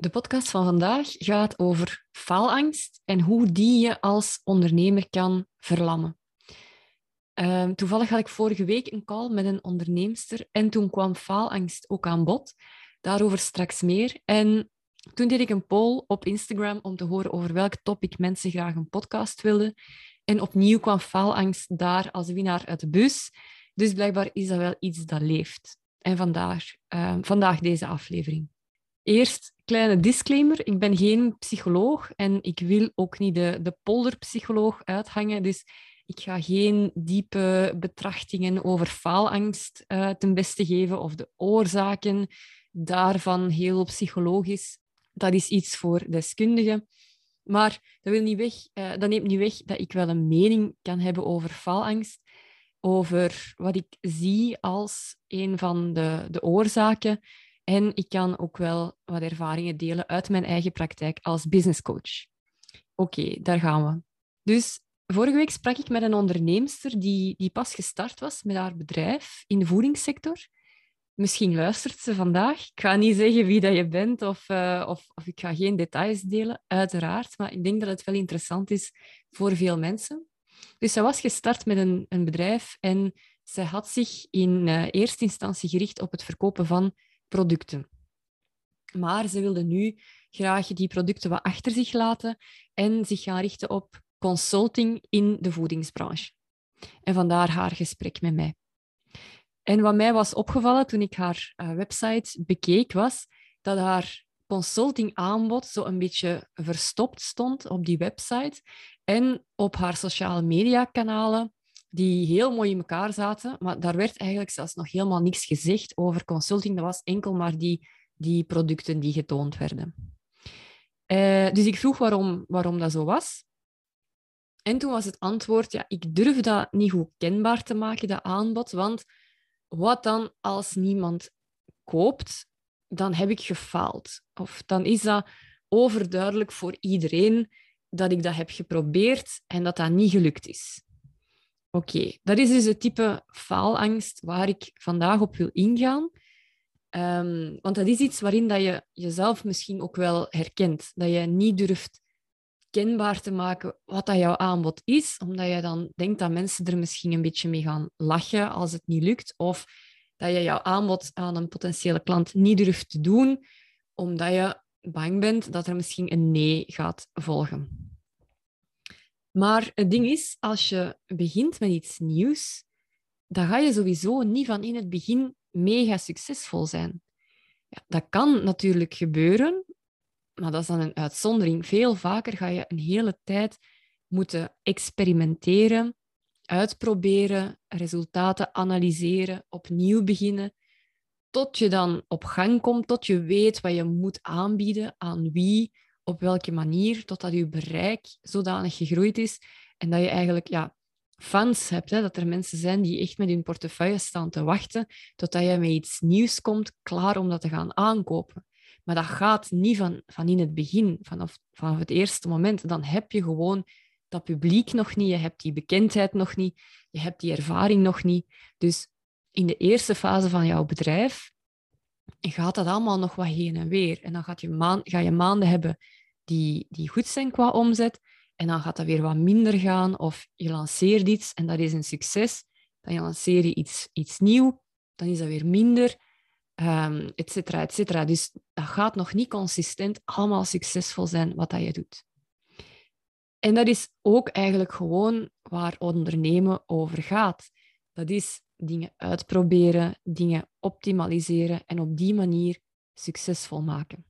De podcast van vandaag gaat over faalangst en hoe die je als ondernemer kan verlammen. Ehm, toevallig had ik vorige week een call met een onderneemster en toen kwam faalangst ook aan bod. Daarover straks meer. En toen deed ik een poll op Instagram om te horen over welk topic mensen graag een podcast wilden. En opnieuw kwam faalangst daar als winnaar uit de bus. Dus blijkbaar is dat wel iets dat leeft. En vandaar, uh, vandaag deze aflevering. Eerst kleine disclaimer. Ik ben geen psycholoog en ik wil ook niet de, de polderpsycholoog uithangen. Dus ik ga geen diepe betrachtingen over faalangst uh, ten beste geven of de oorzaken daarvan heel psychologisch. Dat is iets voor deskundigen. Maar dat, wil niet weg, uh, dat neemt niet weg dat ik wel een mening kan hebben over faalangst. Over wat ik zie als een van de, de oorzaken en ik kan ook wel wat ervaringen delen uit mijn eigen praktijk als business coach. Oké, daar gaan we. Dus vorige week sprak ik met een onderneemster die, die pas gestart was met haar bedrijf in de voedingssector. Misschien luistert ze vandaag. Ik ga niet zeggen wie dat je bent of, uh, of, of ik ga geen details delen, uiteraard. Maar ik denk dat het wel interessant is voor veel mensen. Dus zij was gestart met een, een bedrijf en zij had zich in uh, eerste instantie gericht op het verkopen van producten. Maar ze wilden nu graag die producten wat achter zich laten en zich gaan richten op consulting in de voedingsbranche. En vandaar haar gesprek met mij. En wat mij was opgevallen toen ik haar uh, website bekeek, was dat haar consulting aanbod zo een beetje verstopt stond op die website en op haar sociale media kanalen die heel mooi in elkaar zaten, maar daar werd eigenlijk zelfs nog helemaal niks gezegd over consulting. Dat was enkel maar die, die producten die getoond werden. Uh, dus ik vroeg waarom, waarom dat zo was. En toen was het antwoord, ja, ik durf dat niet goed kenbaar te maken, dat aanbod, want wat dan als niemand koopt, dan heb ik gefaald. Of dan is dat overduidelijk voor iedereen dat ik dat heb geprobeerd en dat dat niet gelukt is. Oké, dat is dus het type faalangst waar ik vandaag op wil ingaan. Um, want dat is iets waarin dat je jezelf misschien ook wel herkent. Dat je niet durft kenbaar te maken wat dat jouw aanbod is, omdat je dan denkt dat mensen er misschien een beetje mee gaan lachen als het niet lukt. Of dat je jouw aanbod aan een potentiële klant niet durft te doen, omdat je bang bent dat er misschien een nee gaat volgen. Maar het ding is, als je begint met iets nieuws, dan ga je sowieso niet van in het begin mega succesvol zijn. Ja, dat kan natuurlijk gebeuren, maar dat is dan een uitzondering. Veel vaker ga je een hele tijd moeten experimenteren, uitproberen, resultaten analyseren, opnieuw beginnen, tot je dan op gang komt, tot je weet wat je moet aanbieden, aan wie, op welke manier, totdat je bereik zodanig gegroeid is en dat je eigenlijk ja, fans hebt. Hè? Dat er mensen zijn die echt met hun portefeuille staan te wachten totdat je met iets nieuws komt, klaar om dat te gaan aankopen. Maar dat gaat niet van, van in het begin, vanaf, vanaf het eerste moment. Dan heb je gewoon dat publiek nog niet, je hebt die bekendheid nog niet, je hebt die ervaring nog niet. Dus in de eerste fase van jouw bedrijf gaat dat allemaal nog wat heen en weer. En dan gaat je maan, ga je maanden hebben die, die goed zijn qua omzet. En dan gaat dat weer wat minder gaan. Of je lanceert iets en dat is een succes. Dan lanceer je iets, iets nieuw, dan is dat weer minder, um, et cetera, et cetera. Dus dat gaat nog niet consistent allemaal succesvol zijn wat dat je doet. En dat is ook eigenlijk gewoon waar ondernemen over gaat. Dat is dingen uitproberen, dingen optimaliseren en op die manier succesvol maken.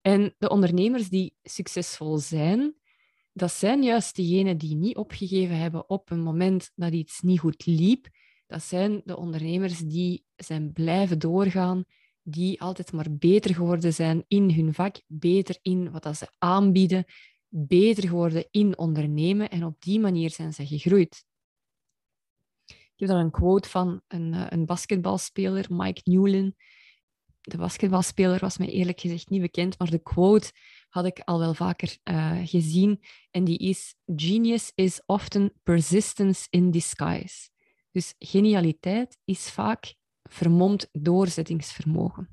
En de ondernemers die succesvol zijn, dat zijn juist diegenen die niet opgegeven hebben op een moment dat iets niet goed liep. Dat zijn de ondernemers die zijn blijven doorgaan, die altijd maar beter geworden zijn in hun vak, beter in wat dat ze aanbieden, beter geworden in ondernemen en op die manier zijn ze gegroeid. Ik heb daar een quote van een, eh, een basketbalspeler, Mike Newlin, de basketbalspeler was mij eerlijk gezegd niet bekend, maar de quote had ik al wel vaker uh, gezien. En die is: Genius is often persistence in disguise. Dus genialiteit is vaak vermomd doorzettingsvermogen.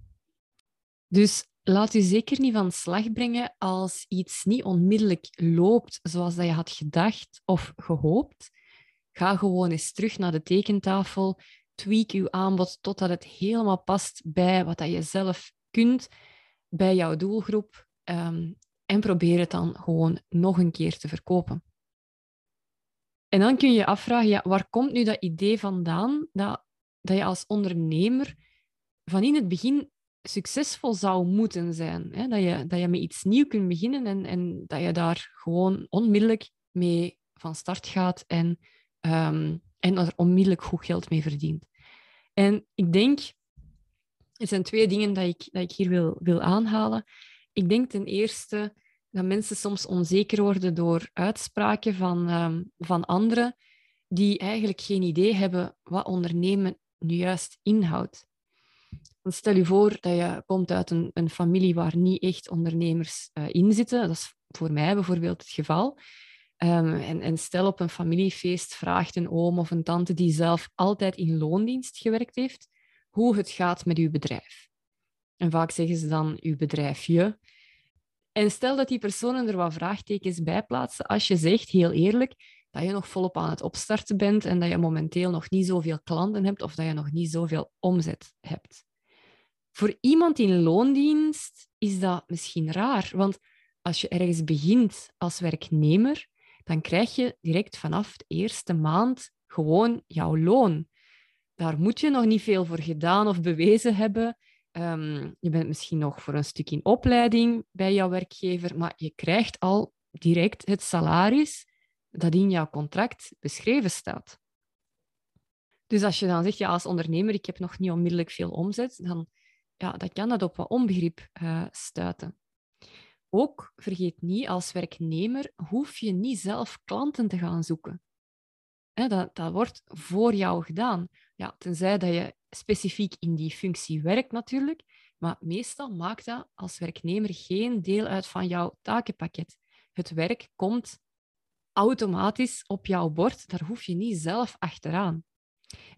Dus laat u zeker niet van slag brengen als iets niet onmiddellijk loopt zoals dat je had gedacht of gehoopt. Ga gewoon eens terug naar de tekentafel. Tweak uw aanbod totdat het helemaal past bij wat dat je zelf kunt, bij jouw doelgroep. Um, en probeer het dan gewoon nog een keer te verkopen. En dan kun je je afvragen, ja, waar komt nu dat idee vandaan dat, dat je als ondernemer van in het begin succesvol zou moeten zijn? Hè? Dat, je, dat je met iets nieuws kunt beginnen en, en dat je daar gewoon onmiddellijk mee van start gaat en, um, en er onmiddellijk goed geld mee verdient. En ik denk, er zijn twee dingen dat ik, dat ik hier wil, wil aanhalen. Ik denk ten eerste dat mensen soms onzeker worden door uitspraken van, um, van anderen die eigenlijk geen idee hebben wat ondernemen nu juist inhoudt. stel je voor dat je komt uit een, een familie waar niet echt ondernemers uh, in zitten. Dat is voor mij bijvoorbeeld het geval. Um, en, en, stel op een familiefeest vraagt een oom of een tante die zelf altijd in loondienst gewerkt heeft, hoe het gaat met uw bedrijf. En vaak zeggen ze dan uw bedrijfje. En stel dat die personen er wat vraagtekens bij plaatsen als je zegt, heel eerlijk, dat je nog volop aan het opstarten bent en dat je momenteel nog niet zoveel klanten hebt of dat je nog niet zoveel omzet hebt. Voor iemand in loondienst is dat misschien raar, want als je ergens begint als werknemer, dan krijg je direct vanaf de eerste maand gewoon jouw loon. Daar moet je nog niet veel voor gedaan of bewezen hebben. Um, je bent misschien nog voor een stuk in opleiding bij jouw werkgever, maar je krijgt al direct het salaris dat in jouw contract beschreven staat. Dus als je dan zegt, ja, als ondernemer, ik heb nog niet onmiddellijk veel omzet, dan, ja, dan kan dat op wat onbegrip uh, stuiten. Ook, vergeet niet, als werknemer hoef je niet zelf klanten te gaan zoeken. dat, dat wordt voor jou gedaan. Ja, tenzij dat je specifiek in die functie werkt natuurlijk, maar meestal maakt dat als werknemer geen deel uit van jouw takenpakket. Het werk komt automatisch op jouw bord, daar hoef je niet zelf achteraan.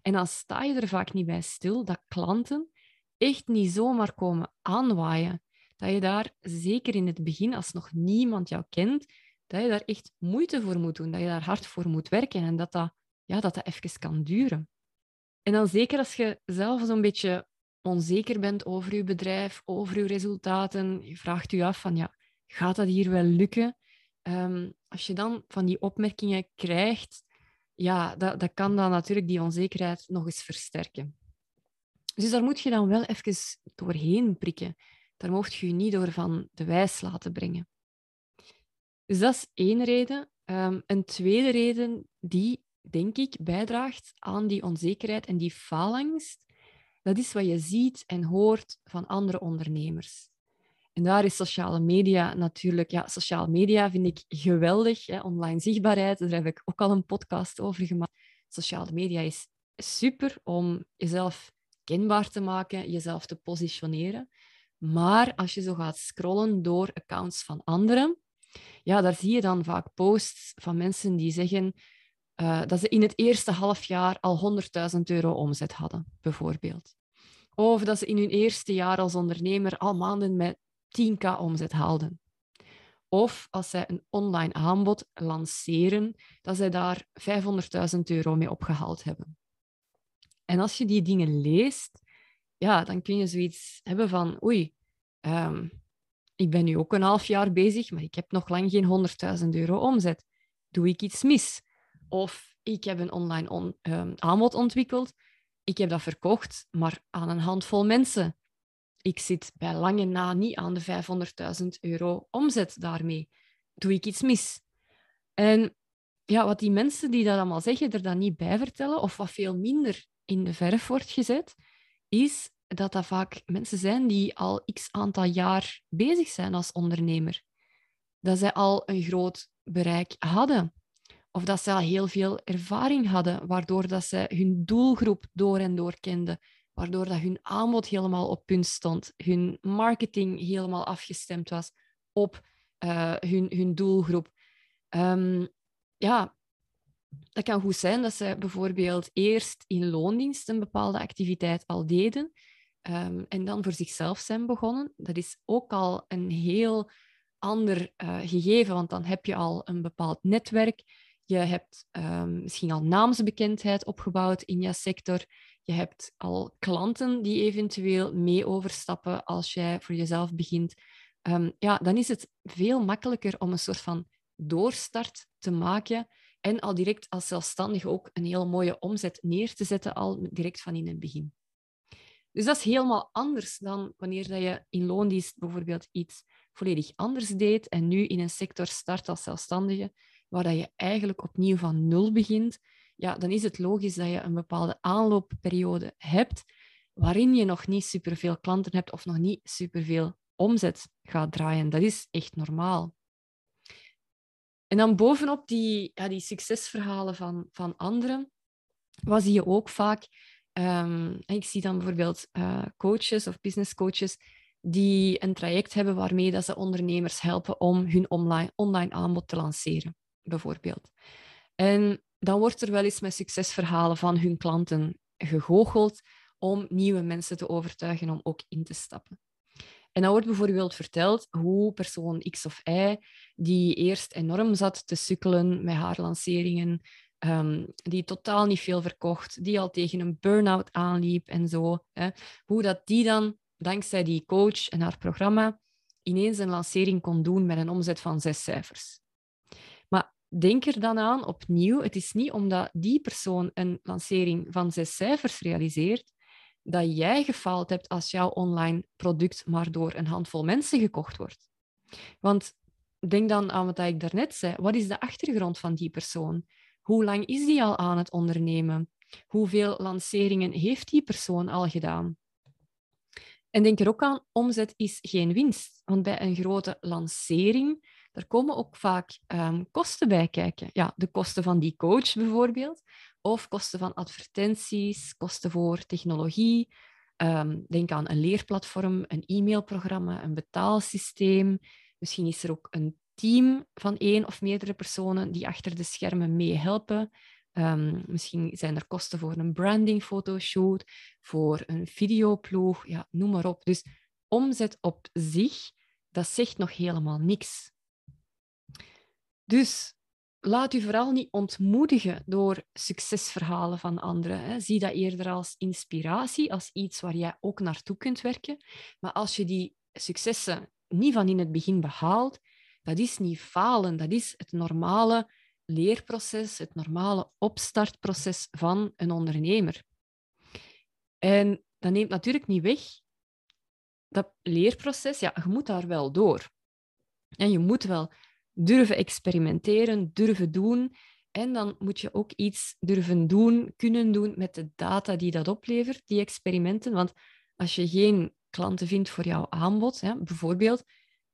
En dan sta je er vaak niet bij stil dat klanten echt niet zomaar komen aanwaaien. Dat je daar, zeker in het begin, als nog niemand jou kent, dat je daar echt moeite voor moet doen, dat je daar hard voor moet werken en dat dat, ja, dat, dat even kan duren. En dan zeker als je zelf zo'n beetje onzeker bent over je bedrijf, over je resultaten, je vraagt je af van, ja, gaat dat hier wel lukken? Um, als je dan van die opmerkingen krijgt, ja, dat, dat kan dan natuurlijk die onzekerheid nog eens versterken. Dus daar moet je dan wel even doorheen prikken. Daar mocht je je niet door van de wijs laten brengen. Dus dat is één reden. Um, een tweede reden die denk ik, bijdraagt aan die onzekerheid en die faalangst, dat is wat je ziet en hoort van andere ondernemers. En daar is sociale media natuurlijk, ja, sociale media vind ik geweldig. Hè? Online zichtbaarheid, daar heb ik ook al een podcast over gemaakt. Sociale media is super om jezelf kenbaar te maken, jezelf te positioneren. Maar als je zo gaat scrollen door accounts van anderen, ja, daar zie je dan vaak posts van mensen die zeggen uh, dat ze in het eerste half jaar al 100.000 euro omzet hadden, bijvoorbeeld. Of dat ze in hun eerste jaar als ondernemer al maanden met 10k omzet haalden. Of als zij een online aanbod lanceren, dat zij daar 500.000 euro mee opgehaald hebben. En als je die dingen leest, ja, dan kun je zoiets hebben van, oei, um, ik ben nu ook een half jaar bezig, maar ik heb nog lang geen 100.000 euro omzet. Doe ik iets mis? Of ik heb een online ehm, aanbod ontwikkeld. Ik heb dat verkocht, maar aan een handvol mensen. Ik zit bij lange na niet aan de 500.000 euro omzet daarmee. Doe ik iets mis? En ja, wat die mensen die dat allemaal zeggen, er dan niet bij vertellen, of wat veel minder in de verf wordt gezet, is dat dat vaak mensen zijn die al x aantal jaar bezig zijn als ondernemer. Dat zij al een groot bereik hadden. Of dat ze al heel veel ervaring hadden, waardoor dat ze hun doelgroep door en door kenden, waardoor dat hun aanbod helemaal op punt stond, hun marketing helemaal afgestemd was op uh, hun, hun doelgroep. Um, ja, dat kan goed zijn dat ze bijvoorbeeld eerst in loondienst een bepaalde activiteit al deden, ehm, en dan voor zichzelf zijn begonnen. Dat is ook al een heel ander uh, gegeven, want dan heb je al een bepaald netwerk. Je hebt um, misschien al naamsbekendheid opgebouwd in je sector. Je hebt al klanten die eventueel mee overstappen als jij voor jezelf begint. Um, ja, dan is het veel makkelijker om een soort van doorstart te maken en al direct als zelfstandig ook een heel mooie omzet neer te zetten, al direct van in het begin. Dus dat is helemaal anders dan wanneer dat je in loondienst bijvoorbeeld iets volledig anders deed en nu in een sector start als zelfstandige, waar dat je eigenlijk opnieuw van nul begint, ja, dan is het logisch dat je een bepaalde aanloopperiode hebt waarin je nog niet superveel klanten hebt of nog niet superveel omzet gaat draaien. Dat is echt normaal. En dan bovenop die, ja, die succesverhalen van, van anderen, wat zie je ook vaak. Um, ik zie dan bijvoorbeeld uh, coaches of business coaches die een traject hebben waarmee dat ze ondernemers helpen om hun online, online aanbod te lanceren, bijvoorbeeld. En dan wordt er wel eens met succesverhalen van hun klanten gegoocheld om nieuwe mensen te overtuigen om ook in te stappen. En dan wordt bijvoorbeeld verteld hoe persoon X of Y, die eerst enorm zat te sukkelen met haar lanceringen, um, die totaal niet veel verkocht, die al tegen een burn-out aanliep en zo, hè, hoe dat die dan, dankzij die coach en haar programma, ineens een lancering kon doen met een omzet van zes cijfers. Maar denk er dan aan, opnieuw, het is niet omdat die persoon een lancering van zes cijfers realiseert, dat jij gefaald hebt als jouw online product maar door een handvol mensen gekocht wordt. Want denk dan aan wat ik daarnet zei. Wat is de achtergrond van die persoon? Hoe lang is die al aan het ondernemen? Hoeveel lanceringen heeft die persoon al gedaan? En denk er ook aan, omzet is geen winst. Want bij een grote lancering, daar komen ook vaak um, kosten bij kijken. Ja, de kosten van die coach bijvoorbeeld, of kosten van advertenties, kosten voor technologie. Um, denk aan een leerplatform, een e-mailprogramma, een betaalsysteem. Misschien is er ook een team van één of meerdere personen die achter de schermen meehelpen. Um, misschien zijn er kosten voor een branding-fotoshoot, voor een videoploeg, ja, noem maar op. Dus omzet op zich, dat zegt nog helemaal niks. Dus laat u vooral niet ontmoedigen door succesverhalen van anderen. Hè. Zie dat eerder als inspiratie, als iets waar jij ook naartoe kunt werken. Maar als je die successen niet van in het begin behaalt, dat is niet falen, dat is het normale leerproces, het normale opstartproces van een ondernemer. En dat neemt natuurlijk niet weg dat leerproces, ja, je moet daar wel door. En je moet wel durven experimenteren, durven doen. En dan moet je ook iets durven doen, kunnen doen met de data die dat oplevert, die experimenten. Want als je geen klanten vindt voor jouw aanbod, bijvoorbeeld,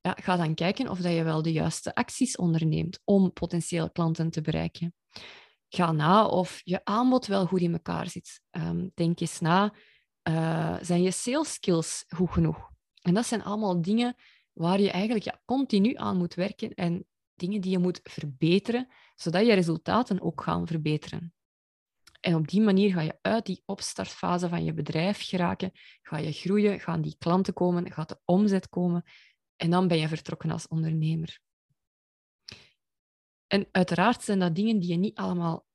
ja, ga dan kijken of dat je wel de juiste acties onderneemt om potentiële klanten te bereiken. Ga na of je aanbod wel goed in elkaar zit. Um, denk eens na, uh, zijn je sales skills goed genoeg? En dat zijn allemaal dingen waar je eigenlijk ja, continu aan moet werken en dingen die je moet verbeteren, zodat je resultaten ook gaan verbeteren. En op die manier ga je uit die opstartfase van je bedrijf geraken, ga je groeien, gaan die klanten komen, gaat de omzet komen en dan ben je vertrokken als ondernemer. En uiteraard zijn dat dingen die je niet allemaal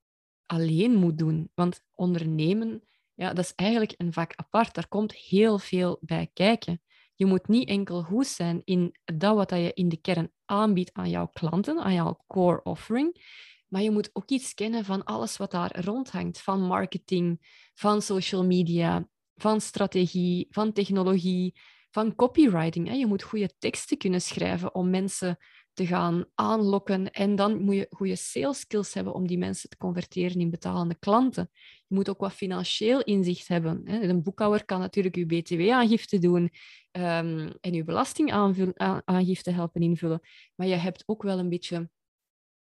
alleen moet doen, want ondernemen, ja, dat is eigenlijk een vak apart. Daar komt heel veel bij kijken. Je moet niet enkel goed zijn in dat wat je in de kern aanbiedt aan jouw klanten, aan jouw core offering, maar je moet ook iets kennen van alles wat daar rondhangt, van marketing, van social media, van strategie, van technologie, van copywriting. Je moet goede teksten kunnen schrijven om mensen te gaan aanlokken. En dan moet je goede sales skills hebben om die mensen te converteren in betalende klanten. Je moet ook wat financieel inzicht hebben. Een boekhouder kan natuurlijk uw btw-aangifte doen um, en uw belastingaangifte helpen invullen. Maar je hebt ook wel een beetje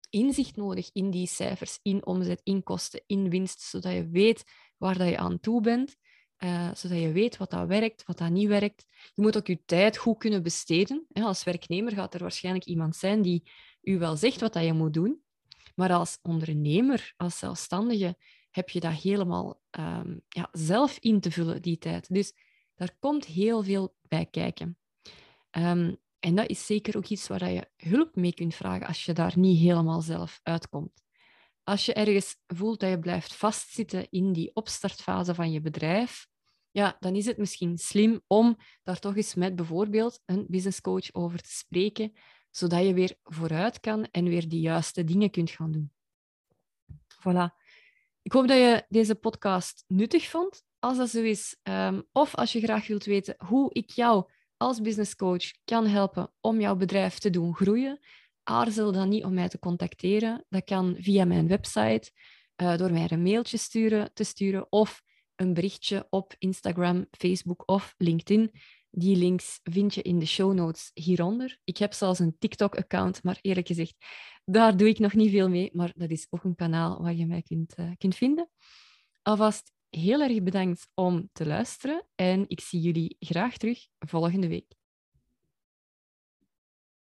inzicht nodig in die cijfers, in omzet, in kosten, in winst, zodat je weet waar dat je aan toe bent. Uh, zodat je weet wat dat werkt, wat dat niet werkt. Je moet ook je tijd goed kunnen besteden. Als werknemer gaat er waarschijnlijk iemand zijn die u wel zegt wat dat je moet doen. Maar als ondernemer, als zelfstandige, heb je dat helemaal um, ja, zelf in te vullen, die tijd. Dus Daar komt heel veel bij kijken. Um, en dat is zeker ook iets waar je hulp mee kunt vragen als je daar niet helemaal zelf uitkomt. Als je ergens voelt dat je blijft vastzitten in die opstartfase van je bedrijf, ja, dan is het misschien slim om daar toch eens met bijvoorbeeld een business coach over te spreken, zodat je weer vooruit kan en weer de juiste dingen kunt gaan doen. Voilà. Ik hoop dat je deze podcast nuttig vond. Als dat zo is, ehm, of als je graag wilt weten hoe ik jou als business coach kan helpen om jouw bedrijf te doen groeien, aarzel dan niet om mij te contacteren. Dat kan via mijn website, uh, door mij een mailtje sturen, te sturen of een berichtje op Instagram, Facebook of LinkedIn. Die links vind je in de show notes hieronder. Ik heb zelfs een TikTok-account, maar eerlijk gezegd, daar doe ik nog niet veel mee. Maar dat is ook een kanaal waar je mij kunt, uh, kunt vinden. Alvast heel erg bedankt om te luisteren en ik zie jullie graag terug volgende week.